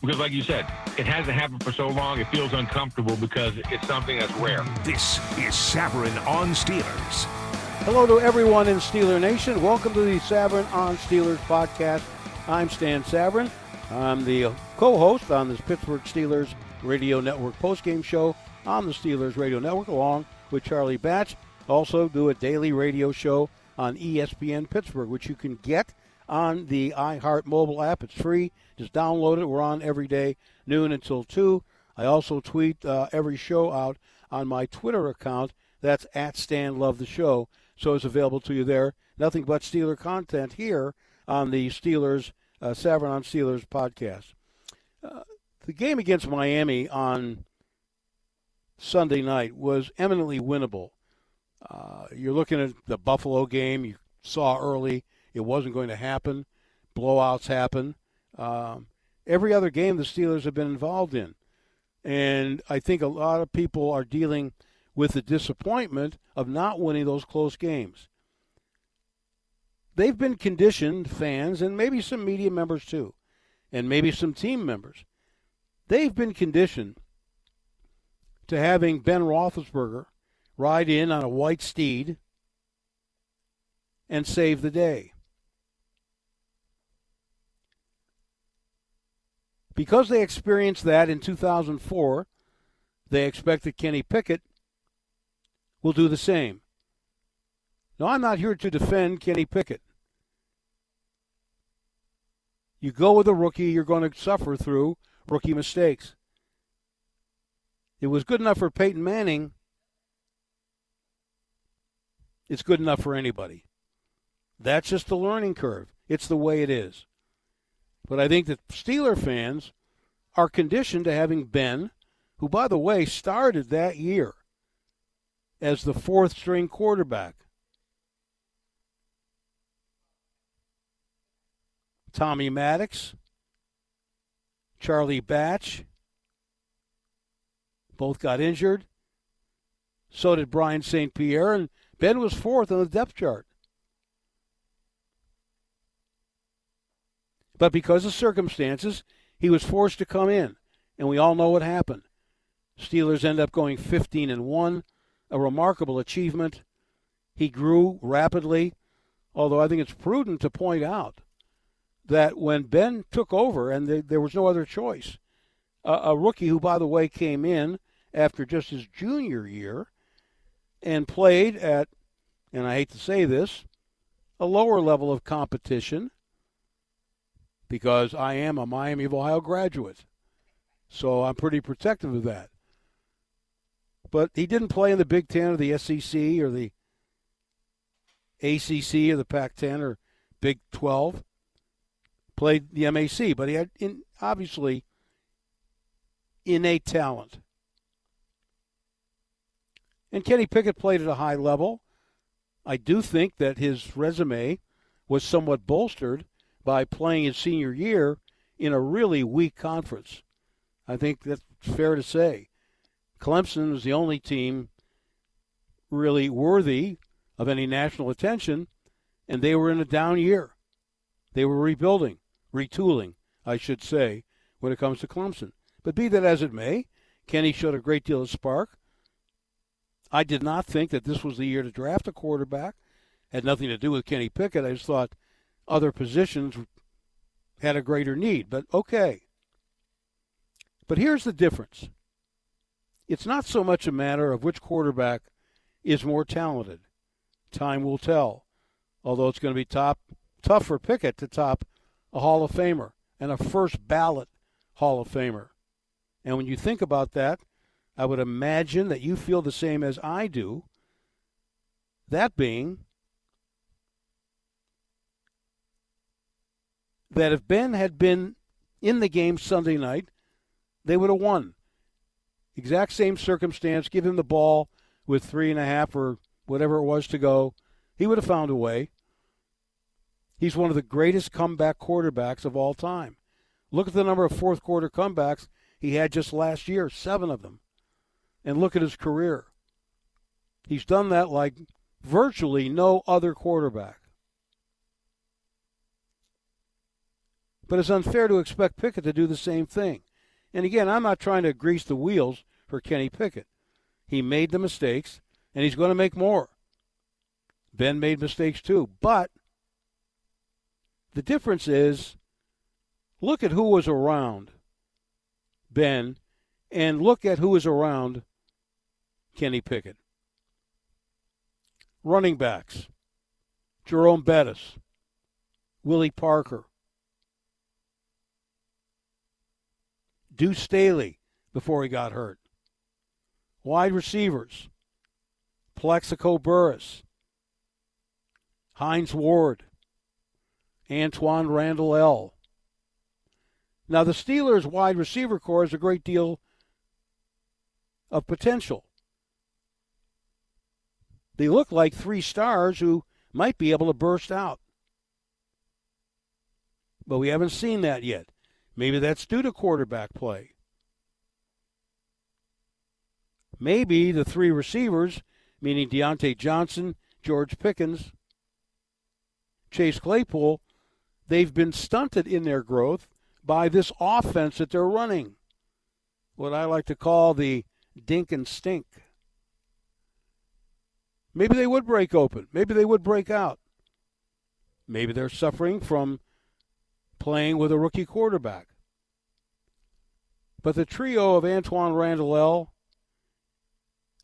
Because, like you said, it hasn't happened for so long, it feels uncomfortable because it's something that's rare. This is Savran on Steelers. Hello to everyone in Steeler Nation. Welcome to the Savran on Steelers podcast. I'm Stan Savran. I'm the co-host on this Pittsburgh Steelers Radio Network postgame show on the Steelers Radio Network, along with Charlie Batch. Also, do a daily radio show on ESPN Pittsburgh, which you can get on the iHeart mobile app. It's free. Just download it. We're on every day, noon until 2. I also tweet uh, every show out on my Twitter account. That's at Stan Love the Show. So it's available to you there. Nothing but Steeler content here on the Steelers, uh, Savran on Steelers podcast. Uh, the game against Miami on Sunday night was eminently winnable. Uh, you're looking at the Buffalo game. You saw early it wasn't going to happen. Blowouts happen. Um, every other game the Steelers have been involved in. And I think a lot of people are dealing with the disappointment of not winning those close games. They've been conditioned, fans, and maybe some media members too, and maybe some team members. They've been conditioned to having Ben Roethlisberger ride in on a white steed and save the day. Because they experienced that in 2004, they expect that Kenny Pickett will do the same. Now, I'm not here to defend Kenny Pickett. You go with a rookie, you're going to suffer through rookie mistakes. It was good enough for Peyton Manning. It's good enough for anybody. That's just the learning curve. It's the way it is. But I think that Steeler fans are conditioned to having Ben, who, by the way, started that year as the fourth string quarterback. Tommy Maddox, Charlie Batch, both got injured. So did Brian St. Pierre, and Ben was fourth on the depth chart. But because of circumstances, he was forced to come in, and we all know what happened. Steelers end up going 15 and 1, a remarkable achievement. He grew rapidly, although I think it's prudent to point out that when Ben took over, and there was no other choice, a rookie who, by the way, came in after just his junior year and played at, and I hate to say this, a lower level of competition because I am a Miami of Ohio graduate. So I'm pretty protective of that. But he didn't play in the Big Ten or the SEC or the ACC or the Pac 10 or Big 12. Played the MAC, but he had in, obviously innate talent. And Kenny Pickett played at a high level. I do think that his resume was somewhat bolstered by playing his senior year in a really weak conference. I think that's fair to say. Clemson was the only team really worthy of any national attention, and they were in a down year. They were rebuilding, retooling, I should say, when it comes to Clemson. But be that as it may, Kenny showed a great deal of spark. I did not think that this was the year to draft a quarterback. Had nothing to do with Kenny Pickett. I just thought other positions had a greater need. But okay. But here's the difference it's not so much a matter of which quarterback is more talented. Time will tell. Although it's going to be top, tough for Pickett to top a Hall of Famer and a first ballot Hall of Famer. And when you think about that, I would imagine that you feel the same as I do. That being that if Ben had been in the game Sunday night, they would have won. Exact same circumstance. Give him the ball with three and a half or whatever it was to go. He would have found a way. He's one of the greatest comeback quarterbacks of all time. Look at the number of fourth quarter comebacks he had just last year, seven of them. And look at his career. He's done that like virtually no other quarterback. But it's unfair to expect Pickett to do the same thing. And again, I'm not trying to grease the wheels for Kenny Pickett. He made the mistakes, and he's going to make more. Ben made mistakes too. But the difference is look at who was around Ben and look at who is around Kenny Pickett. Running backs Jerome Bettis, Willie Parker, Deuce Staley before he got hurt. Wide receivers Plaxico Burress, Hines Ward, Antwaan Randle El. Now, the Steelers' wide receiver corps has a great deal of potential. They look like three stars who might be able to burst out. But we haven't seen that yet. Maybe that's due to quarterback play. Maybe the three receivers, meaning Diontae Johnson, George Pickens, Chase Claypool, they've been stunted in their growth by this offense that they're running. What I like to call the dink and stink. Maybe they would break open. Maybe they would break out. Maybe they're suffering from playing with a rookie quarterback. But the trio of Antwaan Randle El,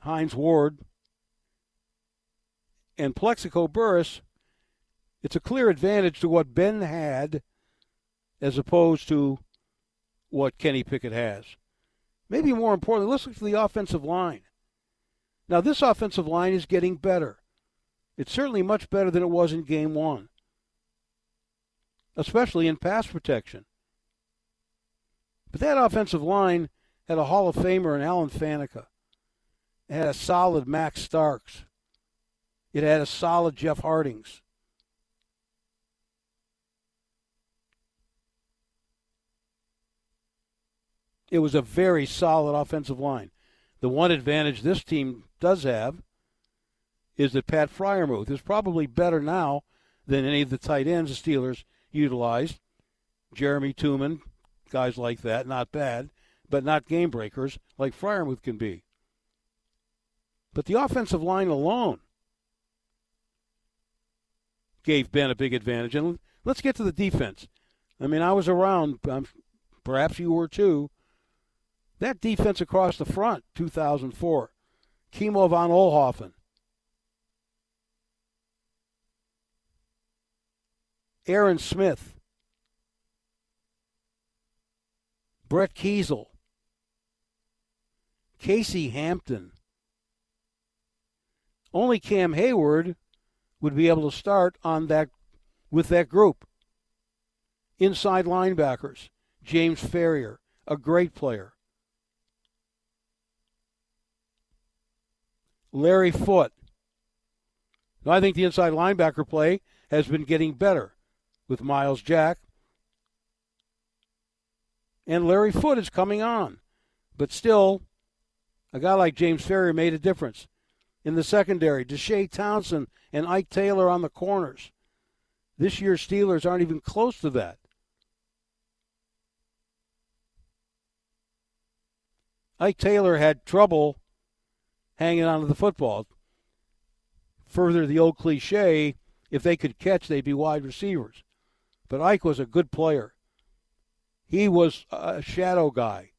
Hines Ward, and Plaxico Burress, it's a clear advantage to what Ben had as opposed to what Kenny Pickett has. Maybe more importantly, let's look at the offensive line. Now, this offensive line is getting better. It's certainly much better than it was in game one, especially in pass protection. But that offensive line had a Hall of Famer in Alan Faneca. It had a solid Max Starks. It had a solid Jeff Hartings. it was a very solid offensive line. The one advantage this team does have is that Pat Freiermuth is probably better now than any of the tight ends the Steelers utilized. Jerame Tuman, guys like that, not bad, but not game breakers like Freiermuth can be. But the offensive line alone gave Ben a big advantage. And let's get to the defense. I mean, I was around, um, perhaps you were too, that defense across the front, 2004. Kimo von Oelhoffen. Aaron Smith. Brett Keisel. Casey Hampton. Only Cam Hayward would be able to start on that with that group. Inside linebackers, James Farrior, a great player. Larry Foote. I think the inside linebacker play has been getting better with Myles Jack. And Larry Foote is coming on. But still, a guy like James Farrior made a difference. In the secondary, Deshea Townsend and Ike Taylor on the corners. This year's Steelers aren't even close to that. Ike Taylor had trouble hanging on to the football. Further, the old cliche if they could catch, they'd be wide receivers. But Ike was a good player. He was a shadow guy.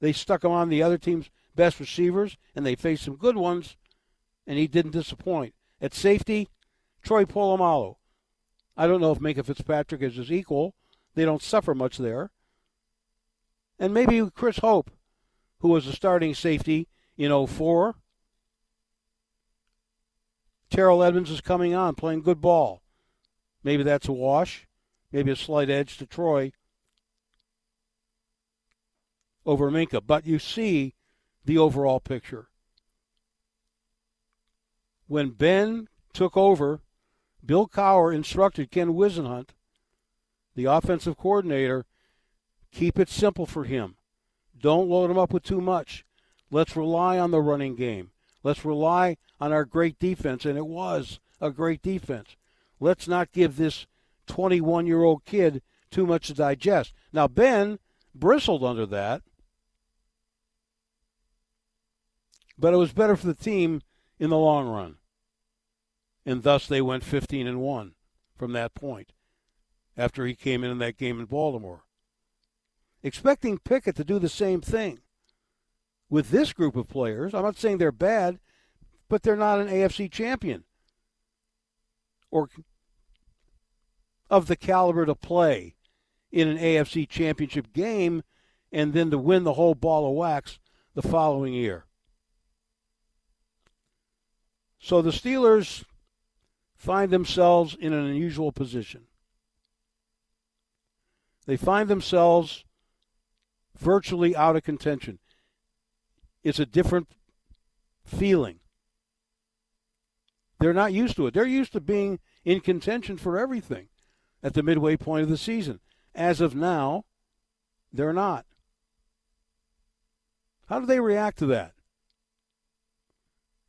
they stuck him on the other team's best receivers, and they faced some good ones, and he didn't disappoint. At safety, Troy Polamalu. I don't know if Minkah Fitzpatrick is his equal. They don't suffer much there. And maybe Chris Hope, who was a starting safety in 04. Terrell Edmunds is coming on, playing good ball. Maybe that's a wash. Maybe a slight edge to Troy over Minkah. But you see the overall picture. When Ben took over, Bill Cowher instructed Ken Whisenhunt, the offensive coordinator, keep it simple for him. Don't load him up with too much. Let's rely on the running game. Let's rely on our great defense, and it was a great defense. Let's not give this 21 year old kid too much to digest. Now, Ben bristled under that, but it was better for the team in the long run. And thus they went 15 and 1 from that point after he came in in that game in Baltimore. Expecting Pickett to do the same thing with this group of players. I'm not saying they're bad, but they're not an AFC champion or of the caliber to play in an AFC championship game and then to win the whole ball of wax the following year. So the Steelers find themselves in an unusual position. They find themselves virtually out of contention. It's a different feeling. They're not used to it. They're used to being in contention for everything at the midway point of the season. As of now, they're not. How do they react to that?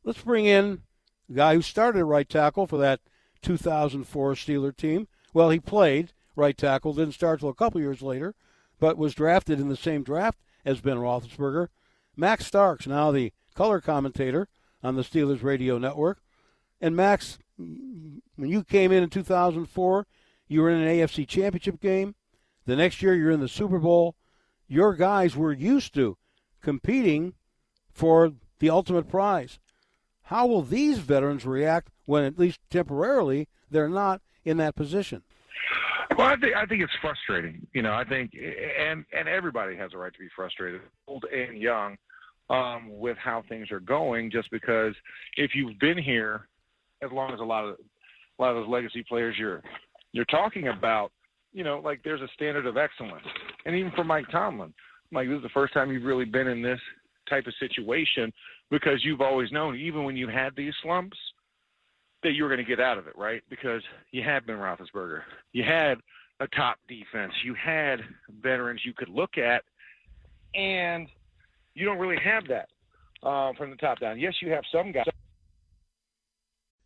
Let's bring in the guy who started right tackle for that 2004 Steeler team. Well, he played right tackle, didn't start till a couple years later, but was drafted in the same draft as Ben Roethlisberger. Max Starks, now the color commentator on the Steelers radio network. And Max, when you came in in 2004, you were in an AFC championship game. The next year, you're in the Super Bowl. Your guys were used to competing for the ultimate prize. How will these veterans react when, at least temporarily, they're not in that position? Well, I think I think it's frustrating. You know, I think, and and everybody has a right to be frustrated, old and young, um, with how things are going. Just because if you've been here as long as a lot of a lot of those legacy players you're you're talking about, you know, like there's a standard of excellence. And even for Mike Tomlin, Mike, this is the first time you've really been in this type of situation because you've always known, even when you had these slumps, that you were going to get out of it, right? Because you had Ben Roethlisberger, you had a top defense, you had veterans you could look at, and you don't really have that uh, from the top down. Yes, you have some guys.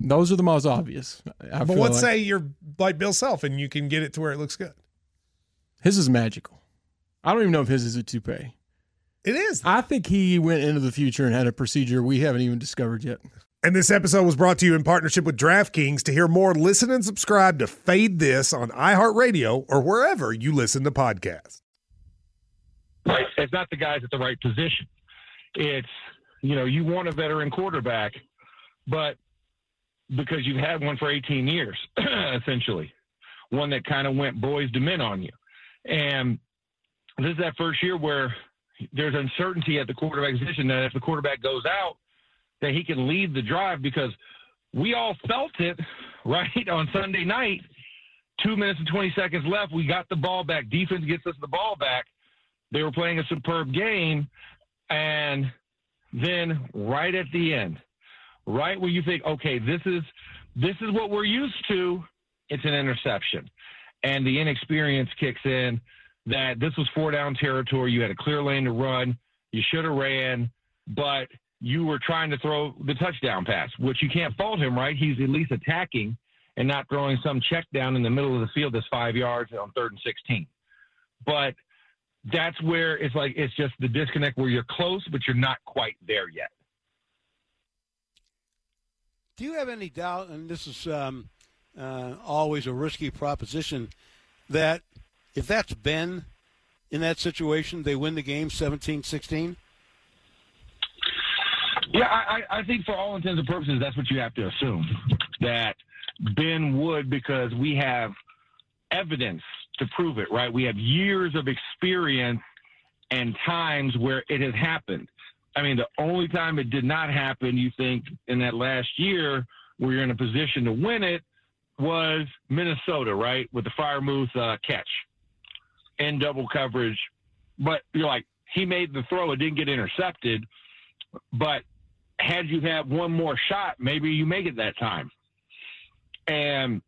Those are the most obvious. I but feel let's like. say you're like Bill Self and you can get it to where it looks good. his is magical. I don't even know if his is a toupee. It is. I think he went into the future and had a procedure we haven't even discovered yet. And this episode was brought to you in partnership with DraftKings. To hear more, listen and subscribe to Fade This on iHeartRadio or wherever you listen to podcasts. Right. It's not the guys at the right position. It's, you know, you want a veteran quarterback, but because you've had one for 18 years, essentially, one that kind of went boys to men on you. And this is that first year where there's uncertainty at the quarterback position that if the quarterback goes out, that he can lead the drive because we all felt it, right, on Sunday night. Two minutes and 20 seconds left. We got the ball back. Defense gets us the ball back. They were playing a superb game. And then right at the end, right where you think, okay, this is this is what we're used to, it's an interception. And the inexperience kicks in that this was four down territory. You had a clear lane to run. You should have ran, but you were trying to throw the touchdown pass, which you can't fault him, right? He's at least attacking and not throwing some check down in the middle of the field that's five yards on third and 16. But that's where it's like it's just the disconnect where you're close, but you're not quite there yet. Do you have any doubt, and this is um, uh, always a risky proposition, that if that's Ben in that situation, they win the game 17 16? Yeah, I, I think for all intents and purposes, that's what you have to assume that Ben would because we have evidence to prove it, right? We have years of experience and times where it has happened. I mean, the only time it did not happen, you think, in that last year where you're in a position to win it was Minnesota, right? With the Freiermuth uh, catch in double coverage. But you're like, he made the throw, it didn't get intercepted. But had you had one more shot, maybe you make it that time. And,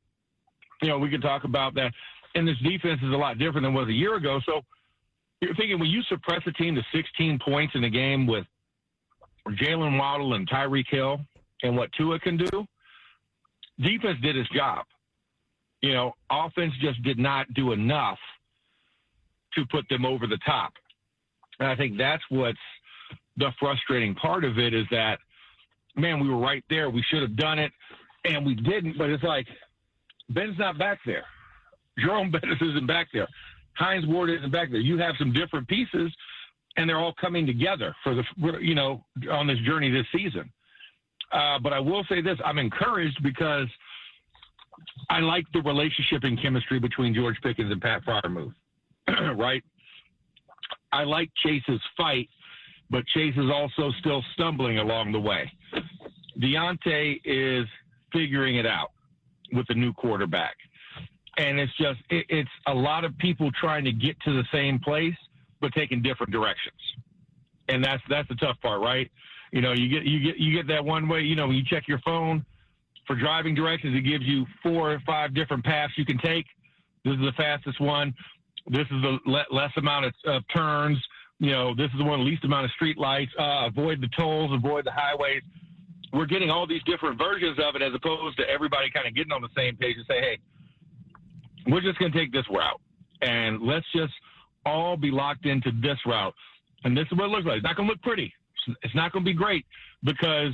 you know, we can talk about that. And this defense is a lot different than was a year ago. So you're thinking when you suppress a team to 16 points in a game with Jaylen Waddle and Tyreek Hill and what Tua can do, defense did its job. You know, offense just did not do enough to put them over the top. And I think that's what's the frustrating part of it is that, man, we were right there. We should have done it, and we didn't. But it's like Ben's not back there. Jerome Bettis isn't back there. Hines Ward isn't back there. You have some different pieces, and they're all coming together for the you know on this journey this season. Uh, but I will say this: I'm encouraged because I like the relationship and chemistry between George Pickens and Pat Freiermuth. right? I like Chase's fight, but Chase is also still stumbling along the way. Diontae is figuring it out with the new quarterback and it's just it, it's a lot of people trying to get to the same place but taking different directions. And that's that's the tough part right? You know you get you get you get that one way you know when you check your phone for driving directions it gives you four or five different paths you can take. This is the fastest one. This is the le- less amount of, of turns. You know this is the one least amount of street lights. Uh, avoid the tolls avoid the highways. We're getting all these different versions of it as opposed to everybody kind of getting on the same page and say hey we're just going to take this route and let's just all be locked into this route. And this is what it looks like. It's not going to look pretty. It's not going to be great because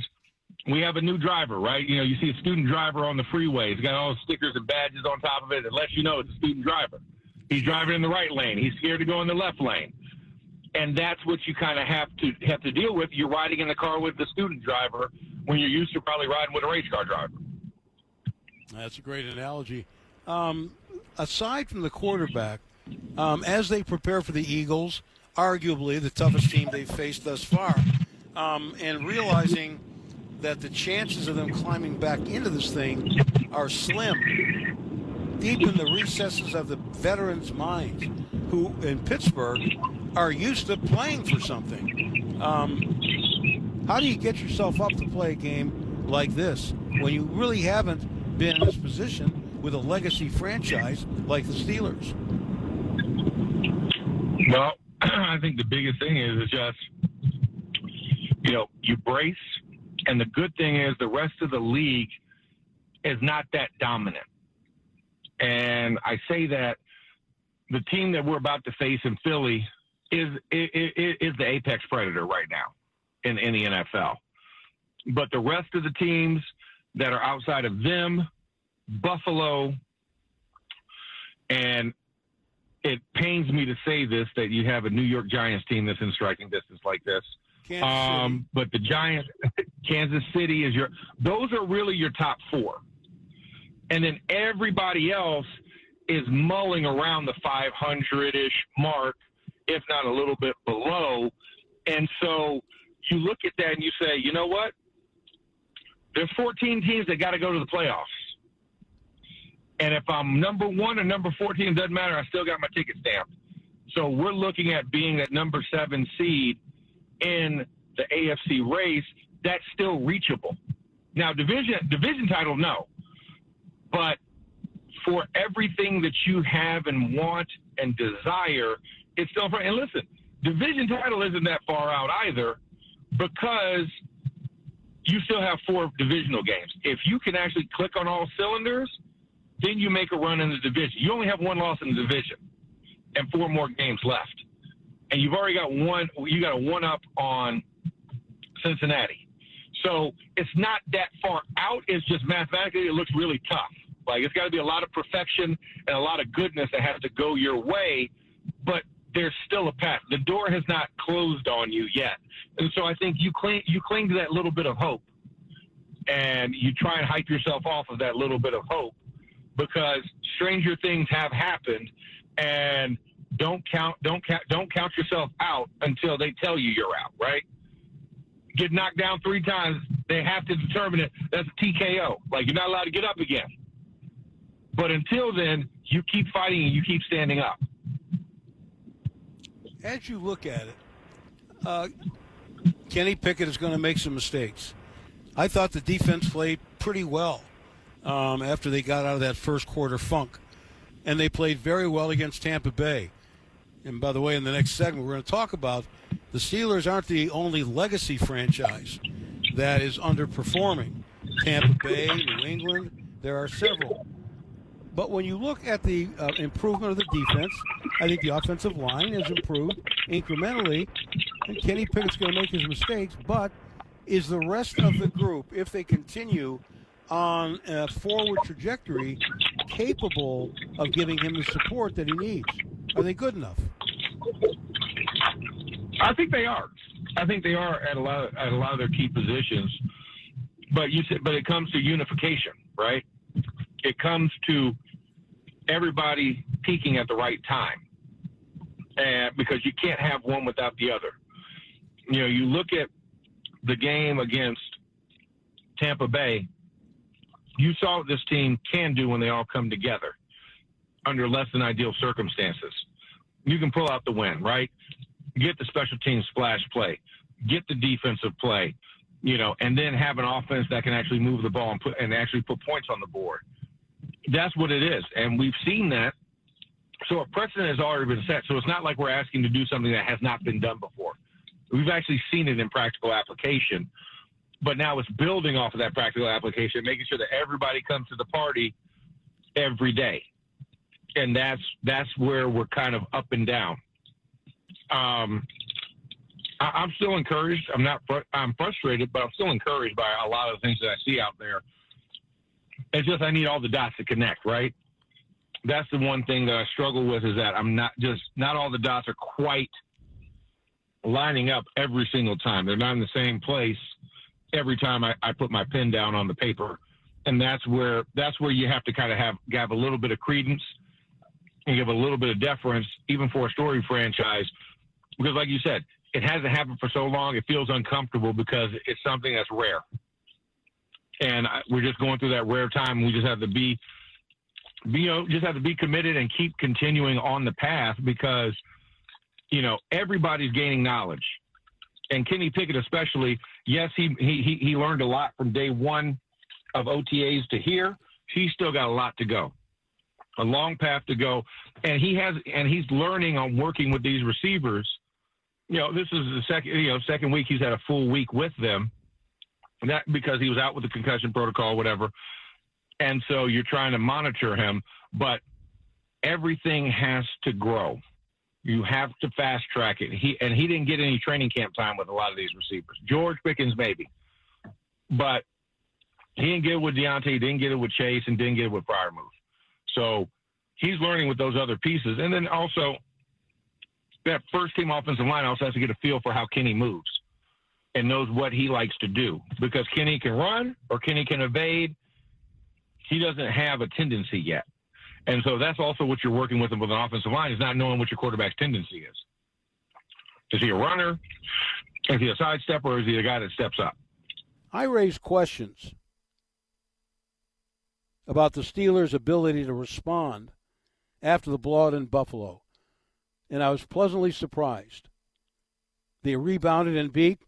we have a new driver, right? You know, you see a student driver on the freeway. He's got all the stickers and badges on top of it that lets you know it's a student driver. He's driving in the right lane. He's scared to go in the left lane. And that's what you kind of have to have to deal with. You're riding in the car with the student driver when you're used to probably riding with a race car driver. That's a great analogy. Um, aside from the quarterback, um, as they prepare for the Eagles, arguably the toughest team they've faced thus far, um, and realizing that the chances of them climbing back into this thing are slim, deep in the recesses of the veterans' minds, who in Pittsburgh are used to playing for something. Um, how do you get yourself up to play a game like this when you really haven't been in this position with a legacy franchise like the Steelers? Well, I think the biggest thing is is just you know you brace, and the good thing is the rest of the league is not that dominant. And I say that the team that we're about to face in Philly is is, is the apex predator right now in, in the NFL. But the rest of the teams that are outside of them Buffalo, and it pains me to say this that you have a New York Giants team that's in striking distance like this. Um, but the Giants, Kansas City is your, those are really your top four. And then everybody else is mulling around the 500 ish mark, if not a little bit below. And so you look at that and you say, you know what? there's 14 teams that got to go to the playoffs. And if I'm number one or number 14, it doesn't matter. I still got my ticket stamped. So we're looking at being that number seven seed in the AFC race. That's still reachable. Now, division division title, no. But for everything that you have and want and desire, it's still. front. And listen, division title isn't that far out either, because you still have four divisional games. If you can actually click on all cylinders, then you make a run in the division. You only have one loss in the division and four more games left. And you've already got one, you got a one up on Cincinnati. So it's not that far out. It's just mathematically, it looks really tough. Like it's got to be a lot of perfection and a lot of goodness that has to go your way. But there's still a path. The door has not closed on you yet. And so I think you cling, you cling to that little bit of hope and you try and hype yourself off of that little bit of hope because stranger things have happened and don't count don't count don't count yourself out until they tell you you're out, right? Get knocked down three times, they have to determine it. That's a TKO. Like you're not allowed to get up again. But until then, you keep fighting and you keep standing up. As you look at it, uh, Kenny Pickett is going to make some mistakes. I thought the defense played pretty well um, after they got out of that first quarter funk, and they played very well against Tampa Bay. And by the way, in the next segment, we're going to talk about the Steelers aren't the only legacy franchise that is underperforming. Tampa Bay, New England, there are several. But when you look at the uh, improvement of the defense, I think the offensive line has improved incrementally. And Kenny Pickett's going to make his mistakes, but is the rest of the group, if they continue on a forward trajectory, capable of giving him the support that he needs? Are they good enough? I think they are. I think they are at a lot of, at a lot of their key positions. But you said, but it comes to unification, right? It comes to everybody peaking at the right time, and because you can't have one without the other. You know, you look at the game against Tampa Bay. You saw what this team can do when they all come together under less than ideal circumstances. You can pull out the win, right? Get the special team splash play, get the defensive play, you know, and then have an offense that can actually move the ball and put and actually put points on the board. That's what it is, and we've seen that. So a precedent has already been set. So it's not like we're asking to do something that has not been done before. We've actually seen it in practical application, but now it's building off of that practical application, making sure that everybody comes to the party every day and that's that's where we're kind of up and down. Um, I, am still encouraged. I'm not. Fr- I'm frustrated, but I'm still encouraged by a lot of the things that I see out there. It's just I need all the dots to connect, right? That's the one thing that I struggle with is that I'm not just not all the dots are quite lining up every single time. They're not in the same place every time I, I put my pen down on the paper, and that's where that's where you have to kind of have have a little bit of credence and give a little bit of deference, even for a story franchise, because, like you said, it hasn't happened for so long. It feels uncomfortable because it's something that's rare, and we're just going through that rare time. We just have to be, be, you know, just have to be committed and keep continuing on the path because, you know, everybody's gaining knowledge, and Kenny Pickett especially. Yes, he he he learned a lot from day one of OTAs to here. He's still got a lot to go a long path to go, and he has and he's learning on working with these receivers. You know, this is the second you know second week he's had a full week with them. That because he was out with the concussion protocol, whatever. And so you're trying to monitor him, but everything has to grow. You have to fast track it. He and he didn't get any training camp time with a lot of these receivers. George Pickens maybe, but he didn't get it with Diontae, he didn't get it with Chase, and didn't get it with Freiermuth. So he's learning with those other pieces. And then also, that first team offensive line also has to get a feel for how Kenny moves and knows what he likes to do because Kenny can run or Kenny can evade. He doesn't have a tendency yet. And so that's also what you're working with with an offensive line is not knowing what your quarterback's tendency is. Is he a runner? Is he a sidestepper or is he a guy that steps up? I raised questions about the Steelers' ability to respond after the blowout in Buffalo, and I was pleasantly surprised. They rebounded and beat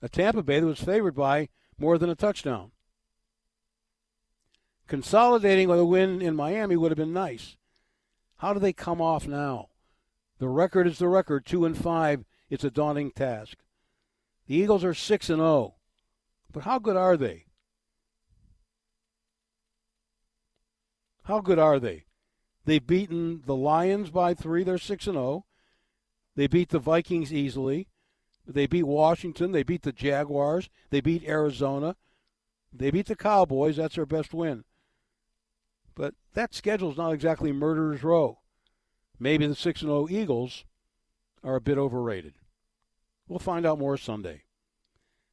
a Tampa Bay that was favored by more than a touchdown. Consolidating with a win in Miami would have been nice. How do they come off now? The record is the record, two and five. It's a daunting task. The Eagles are six and zero, oh. but how good are they? How good are they? They've beaten the Lions by three. They're six and zero. Oh. They beat the Vikings easily. They beat Washington. They beat the Jaguars. They beat Arizona. They beat the Cowboys. That's their best win. But that schedule's not exactly murderer's row. Maybe the 6 0 Eagles are a bit overrated. We'll find out more Sunday.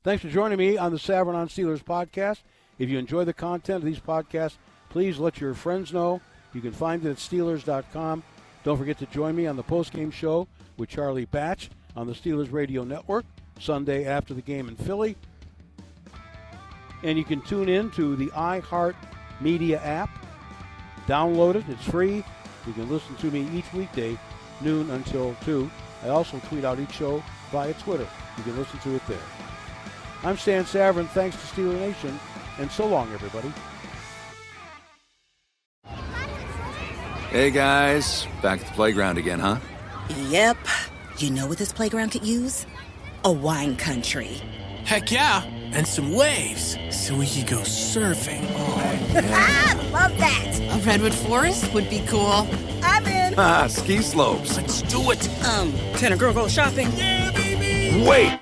Thanks for joining me on the Savran on Steelers podcast. If you enjoy the content of these podcasts, please let your friends know. You can find it at Steelers.com. Don't forget to join me on the postgame show with Charlie Batch on the Steelers Radio Network Sunday after the game in Philly. And you can tune in to the iHeart Media app. Download it, it's free. You can listen to me each weekday, noon until 2. I also tweet out each show via Twitter. You can listen to it there. I'm Stan Savran. Thanks to Steeler Nation, and so long, everybody. Hey, guys. Back at the playground again, huh? Yep. You know what this playground could use? A wine country. Heck yeah, and some waves so we could go surfing. Oh, yeah. ah, love that. A redwood forest would be cool. I'm in. Ah, ski slopes. Let's do it. Um, can a girl go shopping? Yeah, baby. Wait.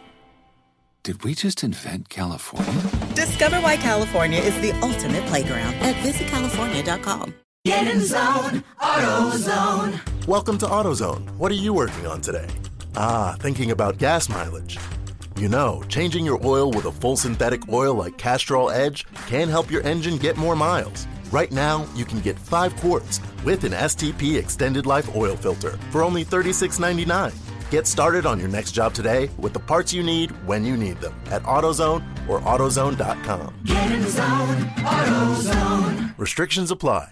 Did we just invent California? Discover why California is the ultimate playground at visitcalifornia.com. Get in zone, AutoZone. Welcome to AutoZone. What are you working on today? Ah, thinking about gas mileage. You know, changing your oil with a full synthetic oil like Castrol Edge can help your engine get more miles. Right now, you can get 5 quarts with an STP extended life oil filter for only $36.99. Get started on your next job today with the parts you need when you need them at AutoZone or AutoZone.com. Get in the zone, AutoZone. Restrictions apply.